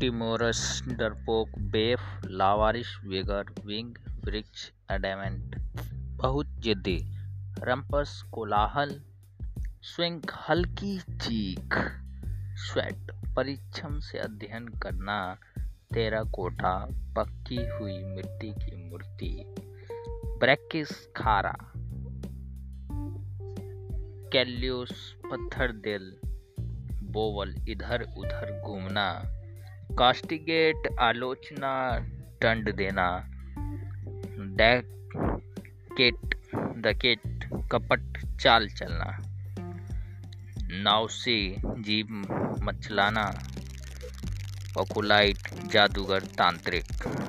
Timorous डरपोक बेफ लावारिश वेगर wing वृक्ष एडेमेंट बहुत जिद्दी रंपस कोलाहल स्विंग हल्की चीख स्वेट परिश्रम से अध्ययन करना तेरा कोठा पक्की हुई मिट्टी की मूर्ति ब्रैकिस खारा कैल्यूस पत्थर दिल बोवल इधर उधर घूमना कास्टिगेट आलोचना दंड देना। डैकेट डकेट कपट चाल चलना। नाव से जीव मचलाना। ओकुलाइट, जादूगर तांत्रिक।